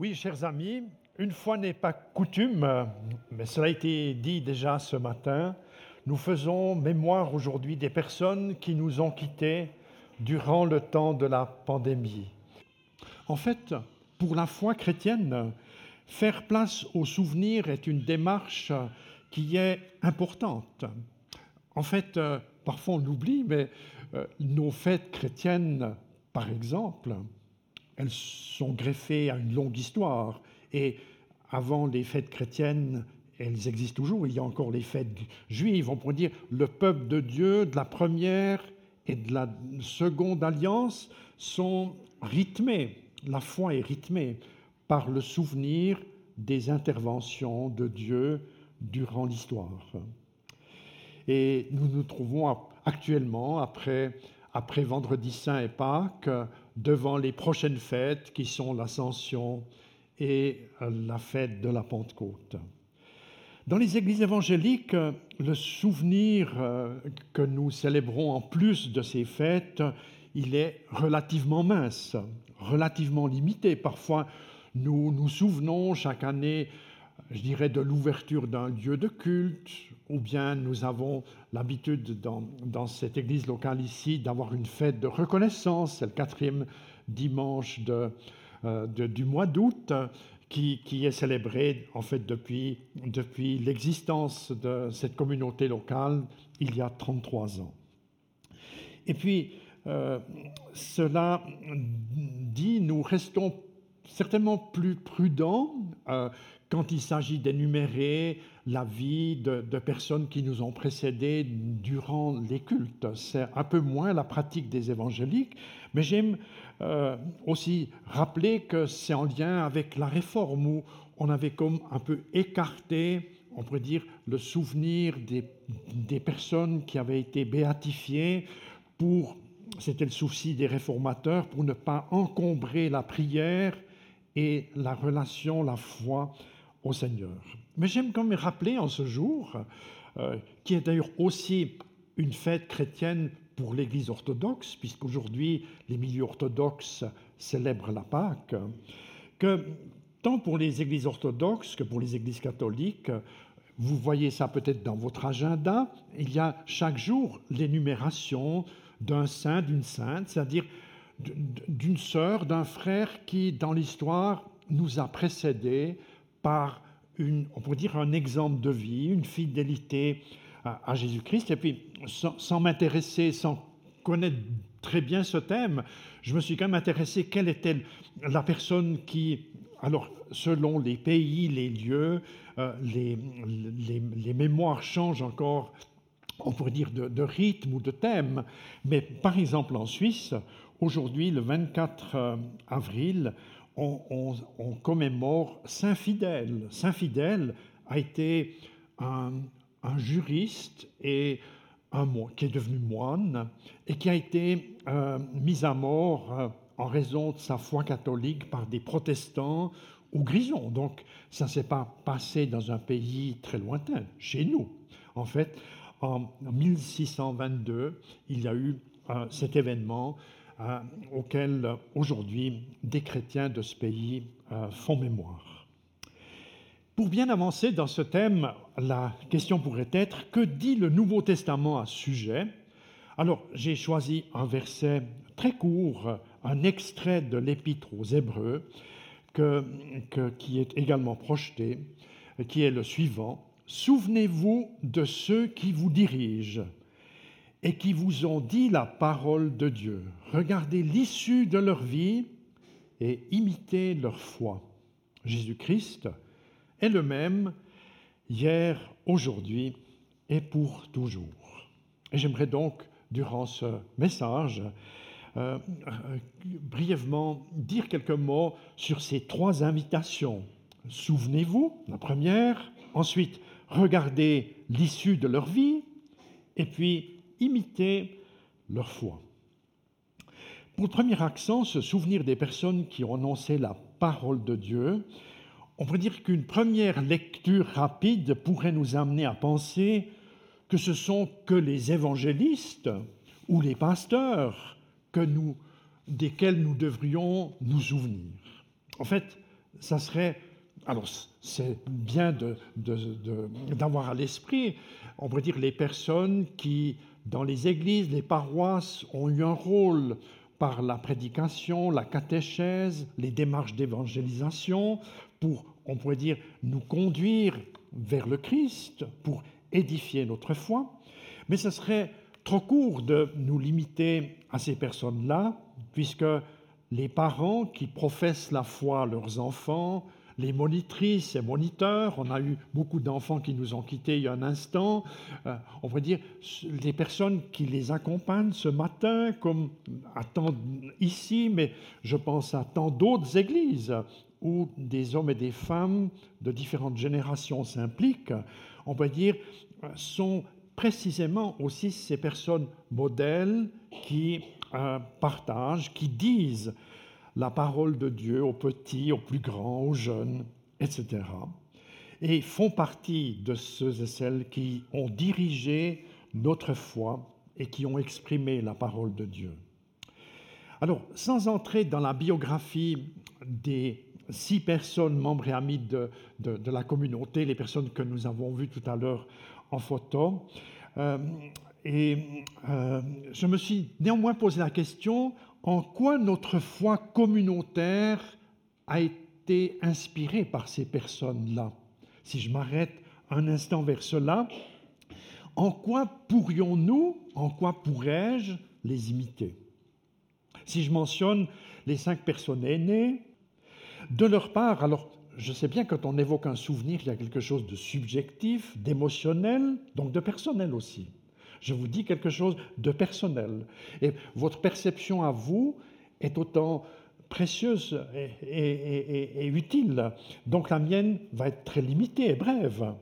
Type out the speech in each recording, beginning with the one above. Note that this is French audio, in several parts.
Oui, chers amis, une fois n'est pas coutume, mais cela a été dit déjà ce matin, nous faisons mémoire aujourd'hui des personnes qui nous ont quittés durant le temps de la pandémie. En fait, pour la foi chrétienne, faire place au souvenir est une démarche qui est importante. En fait, parfois on l'oublie, mais euh, nos fêtes chrétiennes, par exemple, elles sont greffées à une longue histoire. Et avant les fêtes chrétiennes, elles existent toujours. Il y a encore les fêtes juives. On pourrait dire le peuple de Dieu de la première et de la seconde alliance sont rythmés. La foi est rythmée par le souvenir des interventions de Dieu durant l'histoire. Et nous nous trouvons actuellement, après, après Vendredi Saint et Pâques, devant les prochaines fêtes qui sont l'Ascension et la fête de la Pentecôte. Dans les églises évangéliques, le souvenir euh, que nous célébrons en plus de ces fêtes, il est relativement mince, relativement limité. Parfois, nous nous souvenons chaque année, je dirais, de l'ouverture d'un lieu de culte, ou bien nous avons l'habitude dans, cette église locale ici d'avoir une fête de reconnaissance, c'est le quatrième dimanche euh, du mois d'août, qui, est célébré en fait depuis, depuis l'existence de cette communauté locale il y a 33 ans. Et puis, euh, cela dit, nous restons certainement plus prudents euh, quand il s'agit d'énumérer la vie de, personnes qui nous ont précédés durant les cultes. C'est un peu moins la pratique des évangéliques, mais j'aime euh, aussi rappeler que c'est en lien avec la réforme où on avait comme un peu écarté, on pourrait dire, le souvenir des, des personnes qui avaient été béatifiées pour, c'était le souci des réformateurs, pour ne pas encombrer la prière et la relation, la foi au Seigneur. Mais j'aime quand même rappeler en ce jour, euh, qui est d'ailleurs aussi une fête chrétienne pour l'Église orthodoxe, puisqu'aujourd'hui les milieux orthodoxes célèbrent la Pâque, que tant pour les Églises orthodoxes que pour les Églises catholiques, vous voyez ça peut-être dans votre agenda, il y a chaque jour l'énumération d'un saint, d'une sainte, c'est-à-dire d'une sœur, d'un frère qui, dans l'histoire, nous a précédés par on pourrait dire un exemple de vie, une fidélité à, Jésus-Christ. Et puis, sans, sans m'intéresser, sans connaître très bien ce thème, je me suis quand même intéressé quelle était la personne qui, alors selon les pays, les lieux, euh, les, les, les, mémoires changent encore, on pourrait dire, de, de, rythme ou de thème. Mais par exemple en Suisse, aujourd'hui, le 24 euh, avril, on, commémore Saint Fidèle. Saint Fidèle a été un, un juriste et un, qui est devenu moine et qui a été euh, mis à mort euh, en raison de sa foi catholique par des protestants ou grisons. Donc ça ne s'est pas passé dans un pays très lointain, chez nous. En fait, en 1622, il y a eu euh, cet événement euh, auquel aujourd'hui des chrétiens de ce pays euh, font mémoire. Pour bien avancer dans ce thème, la question pourrait être que dit le Nouveau Testament à ce sujet? Alors, j'ai choisi un verset très court, un extrait de l'Épître aux Hébreux, que, qui est également projeté, qui est le suivant. Souvenez-vous de ceux qui vous dirigent et qui vous ont dit la parole de Dieu. Regardez l'issue de leur vie et imitez leur foi. Jésus-Christ est le même hier, aujourd'hui et pour toujours. Et j'aimerais donc, durant ce message, euh, euh, brièvement dire quelques mots sur ces trois invitations. Souvenez-vous, la première, ensuite, regardez l'issue de leur vie, et puis imiter leur foi. Pour le premier accent, se souvenir des personnes qui ont annoncé la parole de Dieu, on pourrait dire qu'une première lecture rapide pourrait nous amener à penser que ce sont que les évangélistes ou les pasteurs que nous, desquels nous devrions nous souvenir. En fait, ça serait... Alors, c'est bien d'avoir à l'esprit, on pourrait dire, les personnes qui, dans les églises, les paroisses, ont eu un rôle par la prédication, la catéchèse, les démarches d'évangélisation, pour, on pourrait dire, nous conduire vers le Christ, pour édifier notre foi. Mais ce serait trop court de nous limiter à ces personnes-là, puisque les parents qui professent la foi à leurs enfants, les monitrices et moniteurs, on a eu beaucoup d'enfants qui nous ont quittés il y a un instant, euh, on va dire les personnes qui les accompagnent ce matin, comme ici, mais je pense à tant d'autres églises où des hommes et des femmes de différentes générations s'impliquent, on va dire, sont précisément aussi ces personnes modèles qui euh, partagent, qui disent la parole de Dieu aux petits, aux plus grands, aux jeunes, etc. Et font partie de ceux et celles qui ont dirigé notre foi et qui ont exprimé la parole de Dieu. Alors, sans entrer dans la biographie des six personnes membres et amis de, de, la communauté, les personnes que nous avons vues tout à l'heure en photo, euh, et euh, je me suis néanmoins posé la question, en quoi notre foi communautaire a été inspirée par ces personnes-là? Si je m'arrête un instant vers cela, en quoi pourrions-nous, en quoi pourrais-je les imiter? Si je mentionne les cinq personnes aînées, de leur part, alors je sais bien quand on évoque un souvenir, il y a quelque chose de subjectif, d'émotionnel, donc de personnel aussi. Je vous dis quelque chose de personnel. Et votre perception à vous est autant précieuse et, utile. Donc la mienne va être très limitée et brève.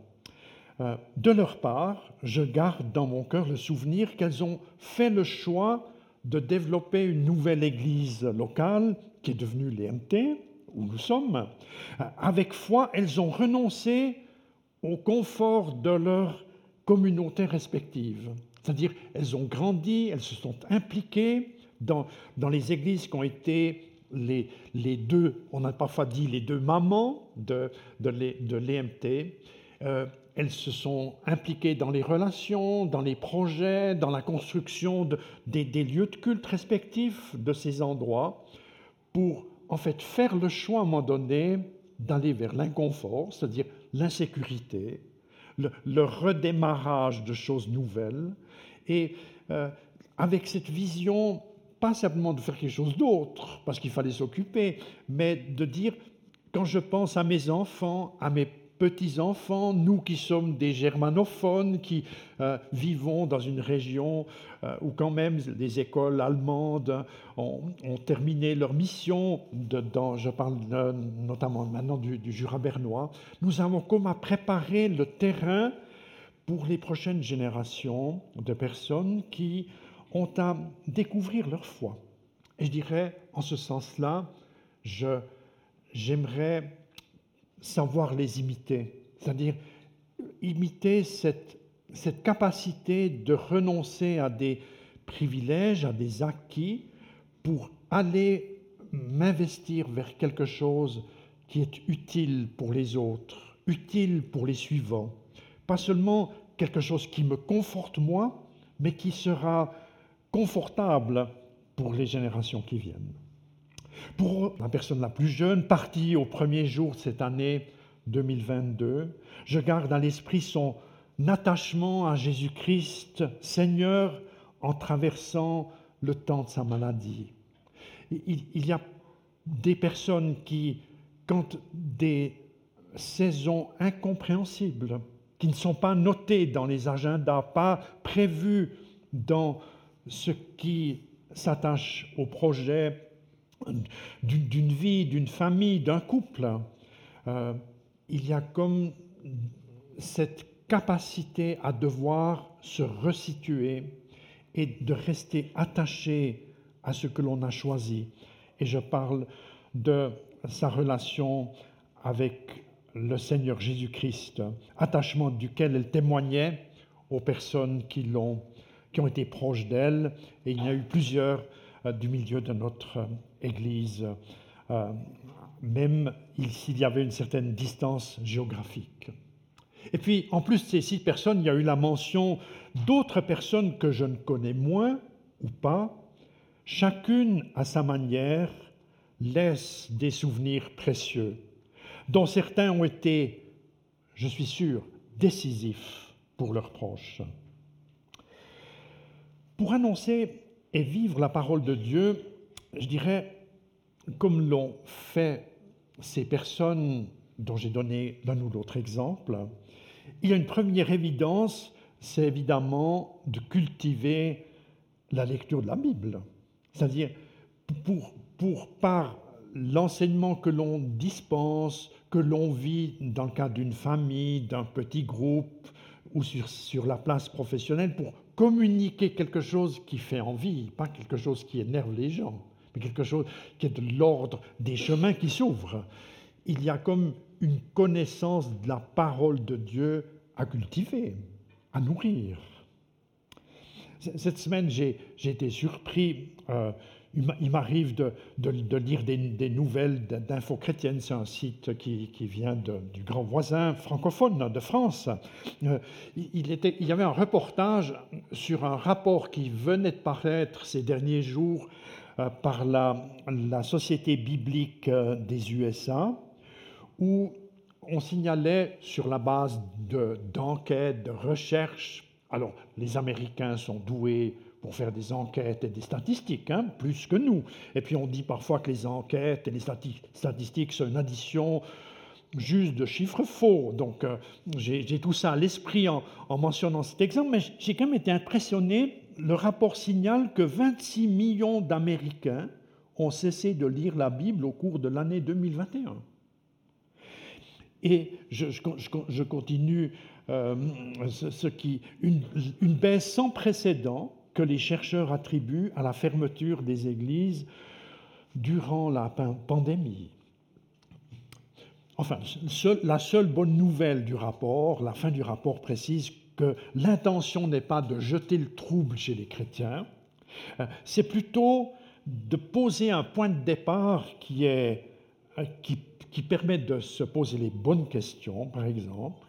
Euh, de leur part, je garde dans mon cœur le souvenir qu'elles ont fait le choix de développer une nouvelle église locale qui est devenue l'EMT, où nous sommes. Avec foi, elles ont renoncé au confort de leur communauté respective. C'est-à-dire, elles ont grandi, elles se sont impliquées dans, dans les églises qui ont été les, les, deux, on a parfois dit les deux mamans de, de l'EMT. Euh, elles se sont impliquées dans les relations, dans les projets, dans la construction de, des, des, lieux de culte respectifs de ces endroits pour en fait faire le choix à un moment donné d'aller vers l'inconfort, c'est-à-dire l'insécurité, le, redémarrage de choses nouvelles, et euh, avec cette vision, pas simplement de faire quelque chose d'autre, parce qu'il fallait s'occuper, mais de dire, quand je pense à mes enfants, à mes petits-enfants, nous qui sommes des germanophones, qui euh, vivons dans une région euh, où quand même les écoles allemandes ont, terminé leur mission, je parle notamment maintenant du, du, Jura bernois, nous avons comme à préparer le terrain pour les prochaines générations de personnes qui ont à découvrir leur foi. Et je dirais, en ce sens-là, j'aimerais savoir les imiter, c'est-à-dire imiter cette, cette capacité de renoncer à des privilèges, à des acquis, pour aller m'investir vers quelque chose qui est utile pour les autres, utile pour les suivants. Pas seulement quelque chose qui me conforte moi, mais qui sera confortable pour les générations qui viennent. Pour la personne la plus jeune, partie au premier jour de cette année 2022, je garde à l'esprit son attachement à Jésus-Christ, Seigneur, en traversant le temps de sa maladie. Il, y a des personnes qui, quand des saisons incompréhensibles, qui ne sont pas notées dans les agendas, pas prévues dans ce qui s'attache au projet d'une vie, d'une famille, d'un couple, euh, il y a comme cette capacité à devoir se resituer et de rester attaché à ce que l'on a choisi. Et je parle de sa relation avec le Seigneur Jésus-Christ, attachement duquel elle témoignait aux personnes qui l'ont, qui ont été proches d'elle. Et il y a eu plusieurs euh, du milieu de notre Église euh, même s'il y avait une certaine distance géographique. Et puis, en plus de ces six personnes, il y a eu la mention d'autres personnes que je ne connais moins ou pas. Chacune, à sa manière, laisse des souvenirs précieux, dont certains ont été, je suis sûr, décisifs pour leurs proches. Pour annoncer et vivre la parole de Dieu, je dirais, comme l'ont fait ces personnes dont j'ai donné l'un ou l'autre exemple, il y a une première évidence, c'est évidemment de cultiver la lecture de la Bible. C'est-à-dire, pour, pour, par l'enseignement que l'on dispense, que l'on vit dans le cadre d'une famille, d'un petit groupe ou sur, sur la place professionnelle, pour communiquer quelque chose qui fait envie, pas quelque chose qui énerve les gens, mais quelque chose qui est de l'ordre des chemins qui s'ouvrent. Il y a comme une connaissance de la parole de Dieu à cultiver, à nourrir. Cette semaine, j'ai été surpris. Euh, il m'arrive de, lire des, nouvelles d'Info chrétienne. C'est un site qui, vient du grand voisin francophone de France. Euh, il, y avait un reportage sur un rapport qui venait de paraître ces derniers jours euh, par la, la Société biblique des USA, où on signalait sur la base d'enquêtes, de, recherches, alors les Américains sont doués faire des enquêtes et des statistiques, hein, plus que nous. Et puis on dit parfois que les enquêtes et les statistiques sont une addition juste de chiffres faux. Donc euh, j'ai tout ça à l'esprit en, mentionnant cet exemple, mais j'ai quand même été impressionné. Le rapport signale que 26 millions d'Américains ont cessé de lire la Bible au cours de l'année 2021. Et je, continue euh, ce, qui, une, baisse sans précédent que les chercheurs attribuent à la fermeture des églises durant la pandémie. Enfin, la seule bonne nouvelle du rapport, la fin du rapport précise que l'intention n'est pas de jeter le trouble chez les chrétiens, euh, c'est plutôt de poser un point de départ qui, est, euh, qui qui permettent de se poser les bonnes questions, par exemple.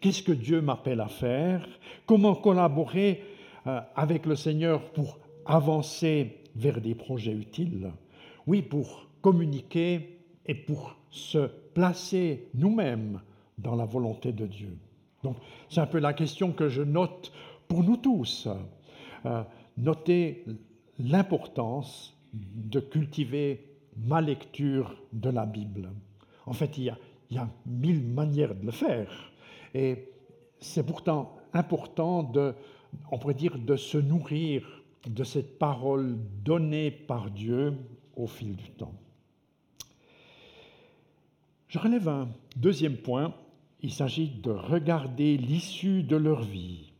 Qu'est-ce que Dieu m'appelle à faire? Comment collaborer avec le Seigneur pour avancer vers des projets utiles Oui, pour communiquer et pour se placer nous-mêmes dans la volonté de Dieu. Donc, c'est un peu la question que je note pour nous tous. Euh, noter l'importance de cultiver ma lecture de la Bible. En fait, il y a mille manières de le faire. Et c'est pourtant important de, on pourrait dire, de se nourrir de cette parole donnée par Dieu au fil du temps. Je relève un deuxième point. Il s'agit de regarder l'issue de leur vie.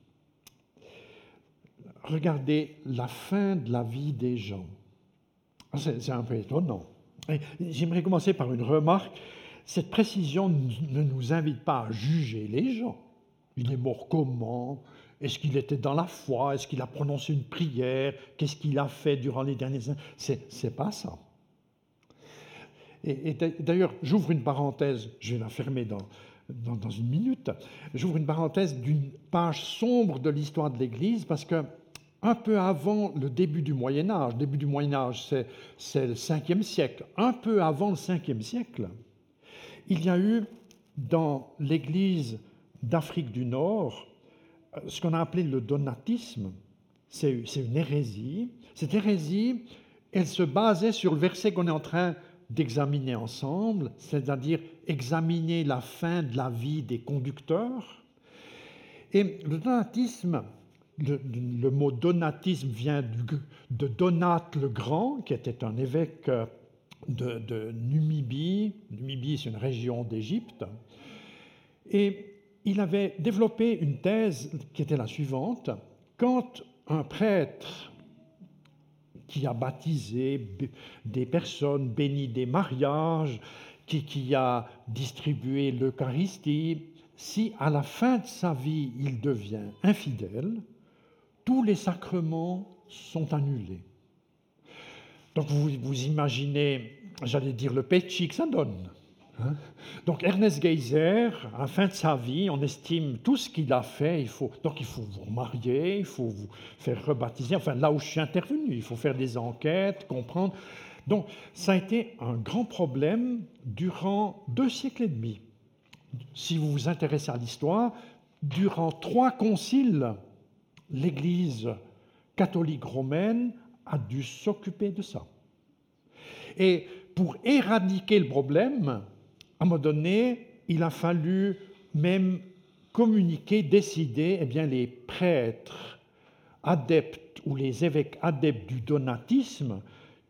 Regarder la fin de la vie des gens. C'est un peu étonnant. J'aimerais commencer par une remarque. Cette précision ne nous invite pas à juger les gens. Il est mort comment? Est-ce qu'il était dans la foi? Est-ce qu'il a prononcé une prière? Qu'est-ce qu'il a fait durant les derniers années? C'est pas ça. Et, d'ailleurs, j'ouvre une parenthèse, je vais la fermer dans, dans une minute. J'ouvre une parenthèse d'une page sombre de l'histoire de l'Église parce que un peu avant le début du Moyen Âge, début du Moyen Âge c'est le 5e siècle, un peu avant le 5e siècle, il y a eu dans l'Église d'Afrique du Nord ce qu'on a appelé le donatisme. C'est une hérésie. Cette hérésie, elle se basait sur le verset qu'on est en train d'examiner ensemble, c'est-à-dire examiner la fin de la vie des conducteurs. Et le donatisme, le, mot donatisme vient de Donate le Grand, qui était un évêque euh, de, Numibie. Numibie, c'est une région d'Égypte. Et il avait développé une thèse qui était la suivante. Quand un prêtre qui a baptisé des personnes, béni des mariages, qui, qui a distribué l'Eucharistie, si à la fin de sa vie il devient infidèle, tous les sacrements sont annulés. Donc vous, vous imaginez j'allais dire, le péchi que ça donne. Hein? donc Ernest Geyser, à la fin de sa vie, on estime tout ce qu'il a fait. Il faut, donc il faut vous marier, il faut vous faire rebaptiser. Enfin, là où je suis intervenu, il faut faire des enquêtes, comprendre. Donc ça a été un grand problème durant deux siècles et demi. Si vous vous intéressez à l'histoire, durant trois conciles, l'Église catholique romaine a dû s'occuper de ça. Et pour éradiquer le problème, à un moment donné, il a fallu même communiquer, décider, eh bien, les prêtres adeptes ou les évêques adeptes du donatisme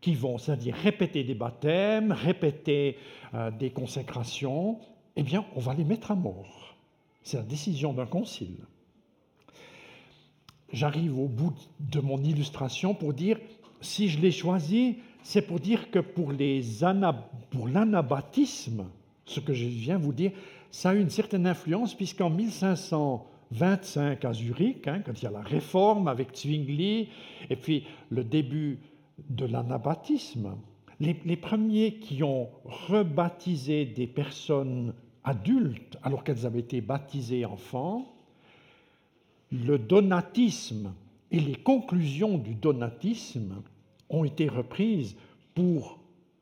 qui vont, c'est-à-dire répéter des baptêmes, répéter euh, des consécrations, eh bien, on va les mettre à mort. C'est la décision d'un concile. J'arrive au bout de mon illustration pour dire, si je l'ai choisi, c'est pour dire que pour l'anabaptisme, ce que je viens vous dire, ça a une certaine influence, puisqu'en 1525 à Zurich, hein, quand il y a la réforme avec Zwingli, et puis le début de l'anabaptisme, les, les, premiers qui ont rebaptisé des personnes adultes alors qu'elles avaient été baptisées enfants, le donatisme et les conclusions du donatisme ont été reprises pour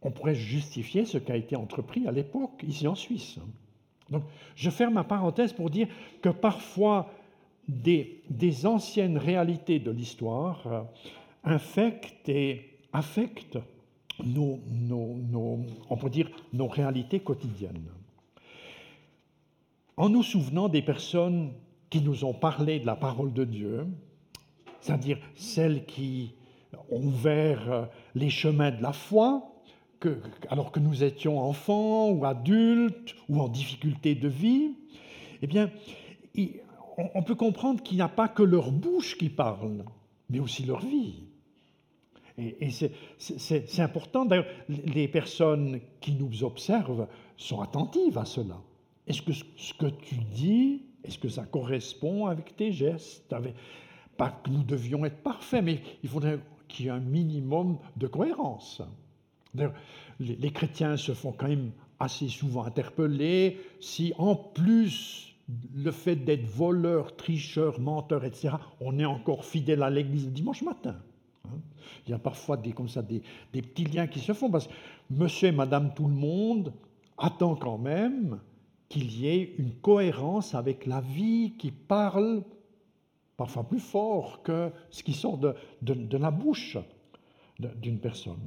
on pourrait justifier ce qui a été entrepris à l'époque, ici en Suisse. Donc, je ferme ma parenthèse pour dire que parfois des, anciennes réalités de l'histoire euh, infectent et affectent nos, nos réalités quotidiennes. En nous souvenant des personnes qui nous ont parlé de la parole de Dieu, c'est-à-dire celles qui ont ouvert euh, les chemins de la foi, alors que nous étions enfants ou adultes ou en difficulté de vie, eh bien, on peut comprendre qu'il n'y a pas que leur bouche qui parle, mais aussi leur vie. Et, c'est important. D'ailleurs, les personnes qui nous observent sont attentives à cela. Est-ce que ce que tu dis, est-ce que ça correspond avec tes gestes Pas que nous devions être parfaits, mais il faudrait qu'il y ait un minimum de cohérence. Les, chrétiens se font quand même assez souvent interpeller si en plus le fait d'être voleur, tricheur, menteur, etc., on est encore fidèle à l'église le dimanche matin. Hein. Il y a parfois des, comme des, petits liens qui se font parce que monsieur et madame tout le monde attend quand même qu'il y ait une cohérence avec la vie qui parle parfois plus fort que ce qui sort de la bouche d'une personne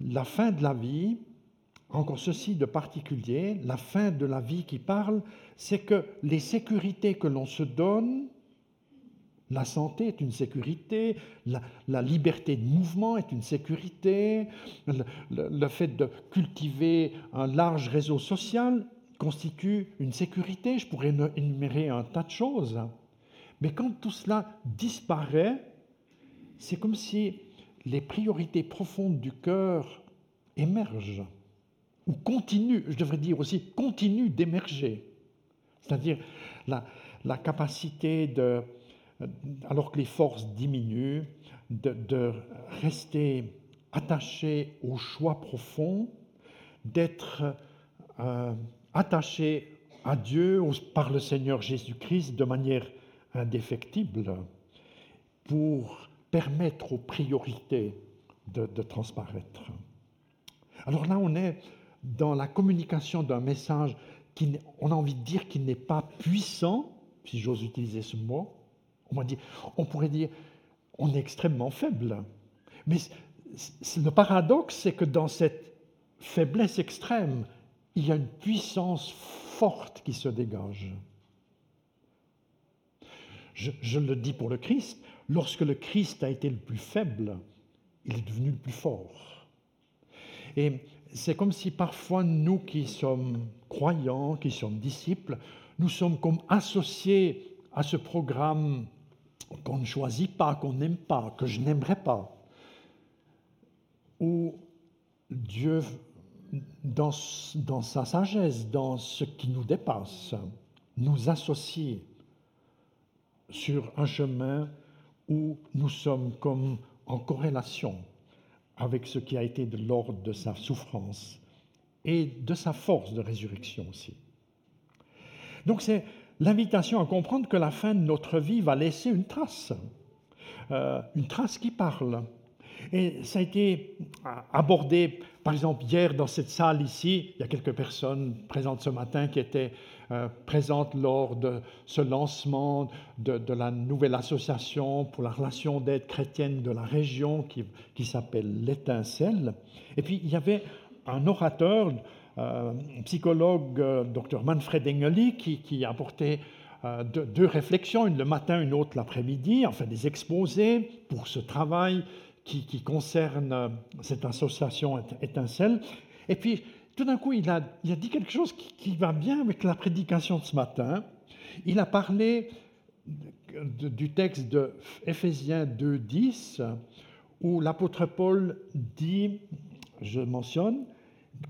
la fin de la vie, encore ceci de particulier, la fin de la vie qui parle, c'est que les sécurités que l'on se donne, la santé est une sécurité, la, liberté de mouvement est une sécurité, le, fait de cultiver un large réseau social constitue une sécurité. Je pourrais énumérer un tas de choses. Mais quand tout cela disparaît, c'est comme si les priorités profondes du cœur émergent, ou continuent, je devrais dire aussi, continuent d'émerger. C'est-à-dire la, capacité alors que les forces diminuent, de, rester attaché au choix profond, d'être euh, attaché à Dieu par le Seigneur Jésus-Christ de manière indéfectible pour permettre aux priorités de, transparaître. Alors là, on est dans la communication d'un message qui, on a envie de dire qu'il n'est pas puissant, si j'ose utiliser ce mot. On, pourrait dire on est extrêmement faible. Mais le paradoxe, c'est que dans cette faiblesse extrême, il y a une puissance forte qui se dégage. Je, le dis pour le Christ, lorsque le Christ a été le plus faible, il est devenu le plus fort. Et c'est comme si parfois nous qui sommes croyants, qui sommes disciples, nous sommes comme associés à ce programme qu'on ne choisit pas, qu'on n'aime pas, que je n'aimerais pas, où Dieu, dans, dans sa sagesse, dans ce qui nous dépasse, nous associe sur un chemin où nous sommes comme en corrélation avec ce qui a été de l'ordre de sa souffrance et de sa force de résurrection aussi. Donc c'est l'invitation à comprendre que la fin de notre vie va laisser une trace, euh, une trace qui parle. Et ça a été abordé, par exemple, hier dans cette salle ici, il y a quelques personnes présentes ce matin qui étaient euh, présentes lors de ce lancement de, la nouvelle association pour la relation d'aide chrétienne de la région qui, qui s'appelle l'Étincelle. Et puis il y avait un orateur, euh, un psychologue, euh, Dr Manfred Engeli, qui, qui a apporté deux, réflexions, une le matin, une autre l'après-midi, enfin des exposés pour ce travail qui, qui concerne cette association Étincelle. Et puis tout d'un coup, il a, dit quelque chose qui, va bien avec la prédication de ce matin. Il a parlé du texte de Éphésiens 2.10, où l'apôtre Paul dit, je mentionne,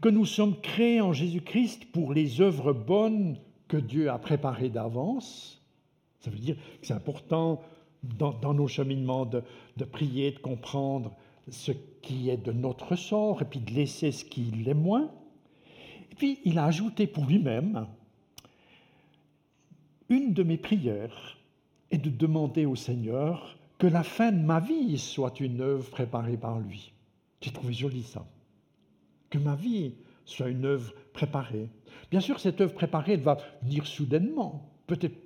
que nous sommes créés en Jésus-Christ pour les œuvres bonnes que Dieu a préparées d'avance. Ça veut dire que c'est important dans, nos cheminements de, de, prier, de comprendre ce qui est de notre sort et puis de laisser ce qui l'est moins. Puis il a ajouté pour lui-même, une de mes prières est de demander au Seigneur que la fin de ma vie soit une œuvre préparée par lui. J'ai trouvé joli ça. Que ma vie soit une œuvre préparée. Bien sûr, cette œuvre préparée elle va venir soudainement, peut-être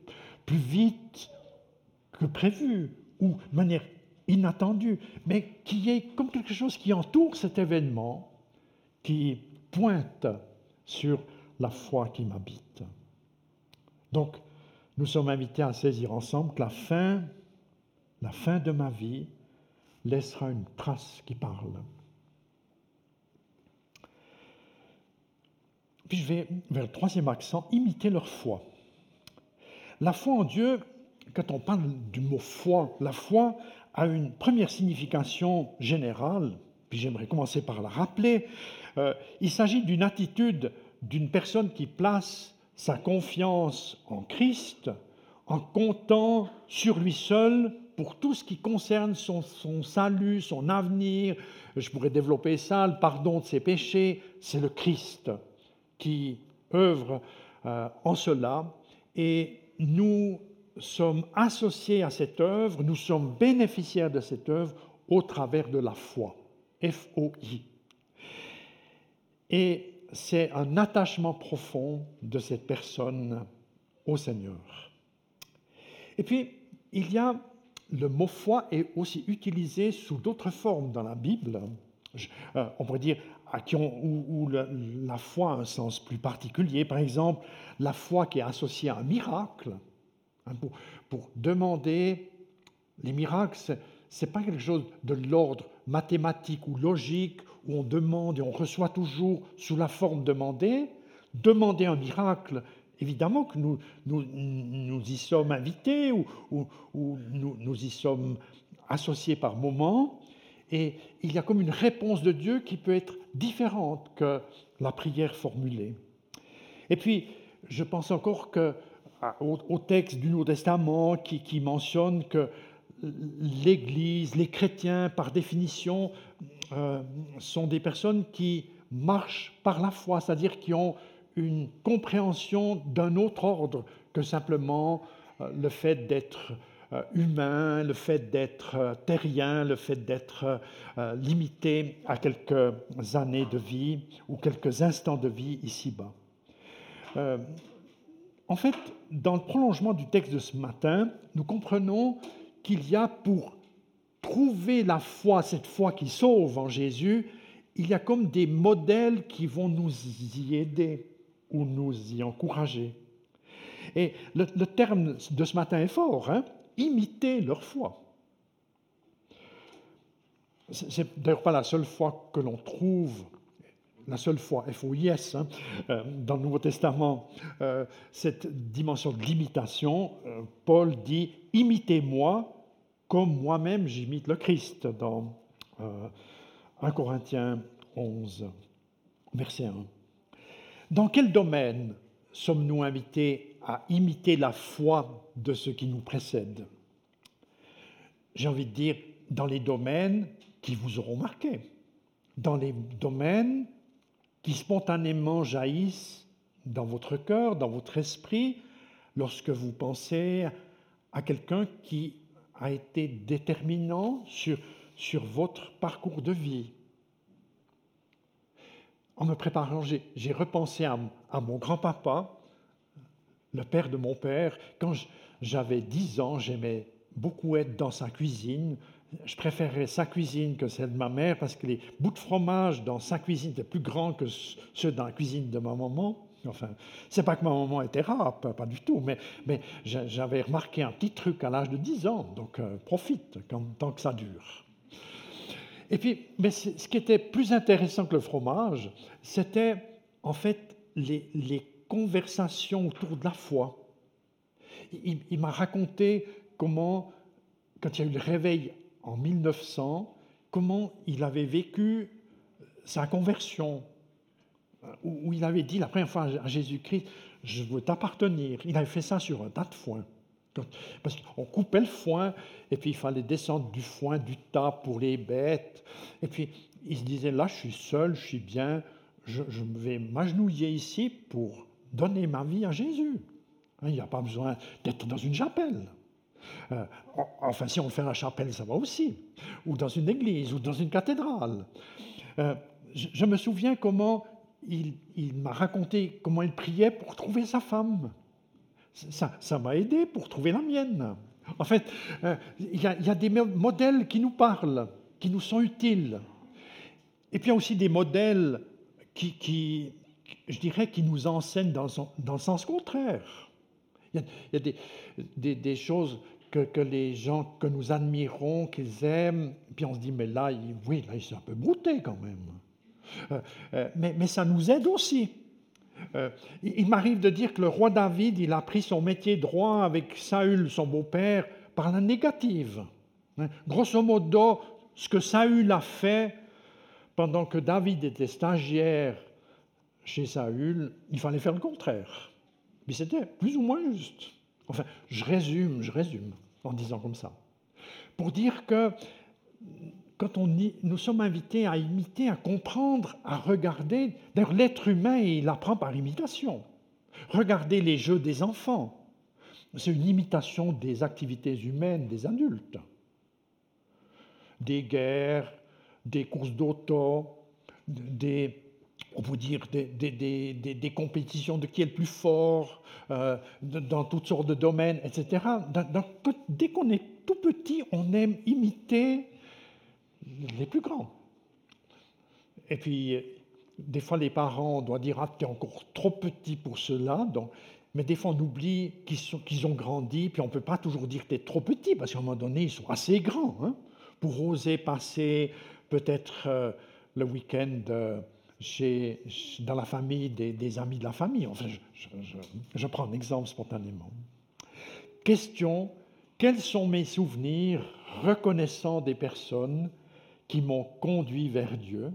plus vite que prévu, ou de manière inattendue, mais qui est comme quelque chose qui entoure cet événement, qui pointe sur la foi qui m'habite. Donc, nous sommes invités à saisir ensemble que la fin, la fin de ma vie laissera une trace qui parle. Puis je vais vers le troisième accent, imiter leur foi. La foi en Dieu, quand on parle du mot foi, la foi a une première signification générale, puis j'aimerais commencer par la rappeler. Euh, il s'agit d'une attitude d'une personne qui place sa confiance en Christ en comptant sur lui seul pour tout ce qui concerne son, salut, son avenir. Je pourrais développer ça, le pardon de ses péchés. C'est le Christ qui œuvre euh, en cela. Et nous sommes associés à cette œuvre, nous sommes bénéficiaires de cette œuvre au travers de la foi. F-O-I. Et c'est un attachement profond de cette personne au Seigneur. Et puis, il y a le mot foi est aussi utilisé sous d'autres formes dans la Bible. Euh, on pourrait dire qui où, la, foi a un sens plus particulier. Par exemple, la foi qui est associée à un miracle. Hein, pour, pour, demander les miracles, ce n'est pas quelque chose de l'ordre mathématique ou logique où on demande et on reçoit toujours sous la forme demandée, demander un miracle, évidemment que nous, nous, y sommes invités ou, ou, nous, y sommes associés par moments, et il y a comme une réponse de Dieu qui peut être différente que la prière formulée. Et puis, je pense encore que, au, texte du Nouveau Testament qui mentionne que l'Église, les chrétiens, par définition, euh, sont des personnes qui marchent par la foi, c'est-à-dire qui ont une compréhension d'un autre ordre que simplement euh, le fait d'être euh, humain, le fait d'être terrien, le fait d'être limité à quelques années de vie ou quelques instants de vie ici-bas. en fait, dans le prolongement du texte de ce matin, nous comprenons qu'il y a pour trouver la foi, cette foi qui sauve en Jésus, il y a comme des modèles qui vont nous y aider ou nous y encourager. Et le, terme de ce matin est fort, hein? imiter leur foi. C'est d'ailleurs pas la seule foi que l'on trouve, la seule foi, F-O-I-S, hein, euh, dans le Nouveau Testament, euh, cette dimension de l'imitation. Euh, Paul dit Imitez-moi comme moi-même j'imite le Christ dans 1 euh, Corinthiens 11, verset 1. Dans quel domaine sommes-nous invités à imiter la foi de ceux qui nous précèdent? J'ai envie de dire dans les domaines qui vous auront marqué. dans les domaines qui spontanément jaillissent dans votre cœur, dans votre esprit, lorsque vous pensez à quelqu'un qui a été déterminant sur, sur votre parcours de vie. En me préparant, j'ai repensé à, à mon grand-papa, le père de mon père. Quand j'avais 10 ans, j'aimais beaucoup être dans sa cuisine. Je préférais sa cuisine que celle de ma mère parce que les bouts de fromage dans sa cuisine étaient plus grands que ceux dans la cuisine de ma maman. Enfin, c'est pas que ma maman était rare, pas, du tout, mais, j'avais remarqué un petit truc à l'âge de 10 ans, donc euh, profite tant que ça dure. Et puis, mais ce qui était plus intéressant que le fromage, c'était en fait les, conversations autour de la foi. Il m'a raconté comment, quand il y a eu le réveil en 1900, comment il avait vécu sa conversion, où il avait dit la première fois à Jésus-Christ, je veux t'appartenir. Il avait fait ça sur un tas de foin. Parce qu'on coupait le foin, et puis il fallait descendre du foin, du tas pour les bêtes. Et puis il se disait, là je suis seul, je suis bien, je, vais m'agenouiller ici pour donner ma vie à Jésus. Hein, il n'y a pas besoin d'être dans une chapelle. Euh, enfin, si on fait la chapelle, ça va aussi. Ou dans une église, ou dans une cathédrale. Euh, je me souviens comment il, m'a raconté comment il priait pour trouver sa femme. Ça m'a aidé pour trouver la mienne. En fait, euh, il y, a, des modèles qui nous parlent, qui nous sont utiles. Et puis il y a aussi des modèles qui, je dirais, qui nous enseignent dans, le sens contraire. Il y a, des, choses que, les gens que nous admirons, qu'ils aiment, puis on se dit, mais là, oui, là, il s'est un peu brouté quand même. Euh, euh, mais, ça nous aide aussi. Euh, il m'arrive de dire que le roi David, il a pris son métier droit avec Saül, son beau-père, par la négative. Hein, grosso modo, ce que Saül a fait pendant que David était stagiaire chez Saül, il fallait faire le contraire. C'était plus ou moins juste. Enfin, je résume, je résume en disant comme ça. Pour dire que quand on nous sommes invités à imiter, à comprendre, à regarder, d'ailleurs l'être humain, il apprend par imitation. Regardez les jeux des enfants. C'est une imitation des activités humaines des adultes. Des guerres, des courses d'auto, des, on peut dire des, des, compétitions de qui est le plus fort, euh, dans toutes sortes de domaines, etc. dès qu'on est tout petit, on aime imiter les plus grands. Et puis, des fois, les parents doivent dire Ah, tu es encore trop petit pour cela. Donc, mais des fois, on oublie qu'ils ont grandi, puis on ne peut pas toujours dire tu es trop petit, parce qu'à un moment donné, ils sont assez grands hein, pour oser passer peut-être euh, le week-end euh, chez, dans la famille des, amis de la famille. Enfin, je, je prends un exemple spontanément. Question quels sont mes souvenirs reconnaissant des personnes qui m'ont conduit vers Dieu?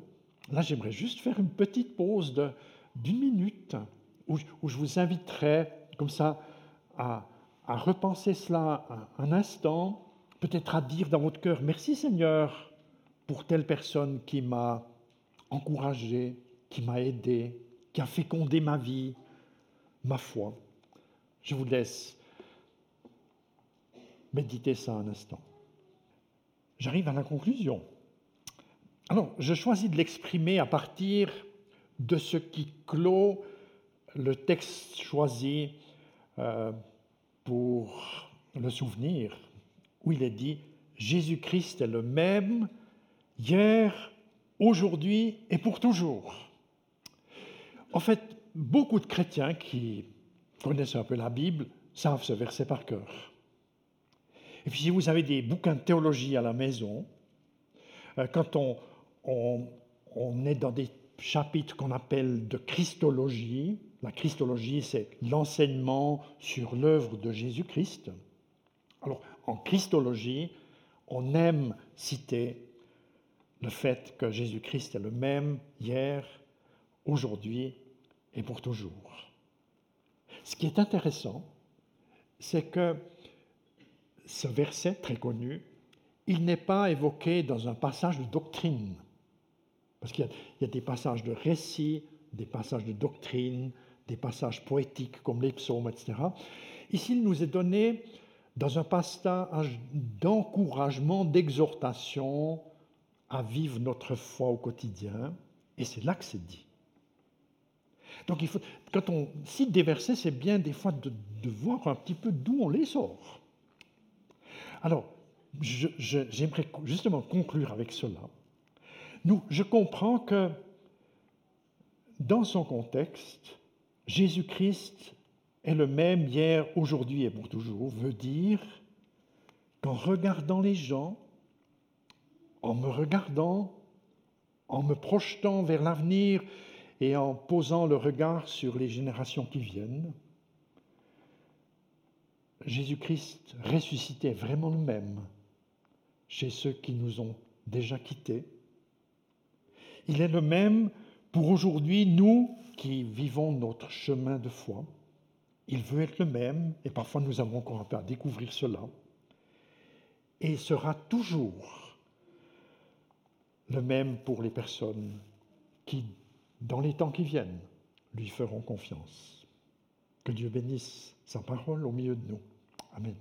Là, j'aimerais juste faire une petite pause d'une minute où, je vous inviterai comme ça à, à repenser cela un, un instant, peut-être à dire dans votre cœur, merci Seigneur pour telle personne qui m'a encouragé, qui m'a aidé, qui a fécondé ma vie, ma foi. Je vous laisse méditer ça un instant. J'arrive à la conclusion. Alors, je choisis de l'exprimer à partir de ce qui clôt le texte choisi euh, pour le souvenir, où il est dit Jésus-Christ est le même hier, aujourd'hui et pour toujours. En fait, beaucoup de chrétiens qui connaissent un peu la Bible savent ce verset par cœur. Et puis si vous avez des bouquins de théologie à la maison, euh, quand on, on, est dans des chapitres qu'on appelle de Christologie. La Christologie, c'est l'enseignement sur l'œuvre de Jésus-Christ. Alors, en Christologie, on aime citer le fait que Jésus-Christ est le même hier, aujourd'hui et pour toujours. Ce qui est intéressant, c'est que ce verset très connu, il n'est pas évoqué dans un passage de doctrine. Parce qu'il y, a des passages de récit, des passages de doctrine, des passages poétiques comme les psaumes, etc. Ici, il nous est donné dans un passage d'encouragement, d'exhortation à vivre notre foi au quotidien, et c'est là que c'est dit. Donc, il faut, quand on cite des versets, c'est bien des fois de, voir un petit peu d'où on les sort. Alors, j'aimerais justement conclure avec cela. Nous, je comprends que dans son contexte, Jésus-Christ est le même hier, aujourd'hui et pour toujours, veut dire qu'en regardant les gens, en me regardant, en me projetant vers l'avenir et en posant le regard sur les générations qui viennent, Jésus-Christ ressuscité est vraiment le même chez ceux qui nous ont déjà quittés. Il est le même pour aujourd'hui, nous qui vivons notre chemin de foi. Il veut être le même, et parfois nous avons encore un peu à découvrir cela. Et sera toujours le même pour les personnes qui, dans les temps qui viennent, lui feront confiance. Que Dieu bénisse sa parole au milieu de nous. Amen.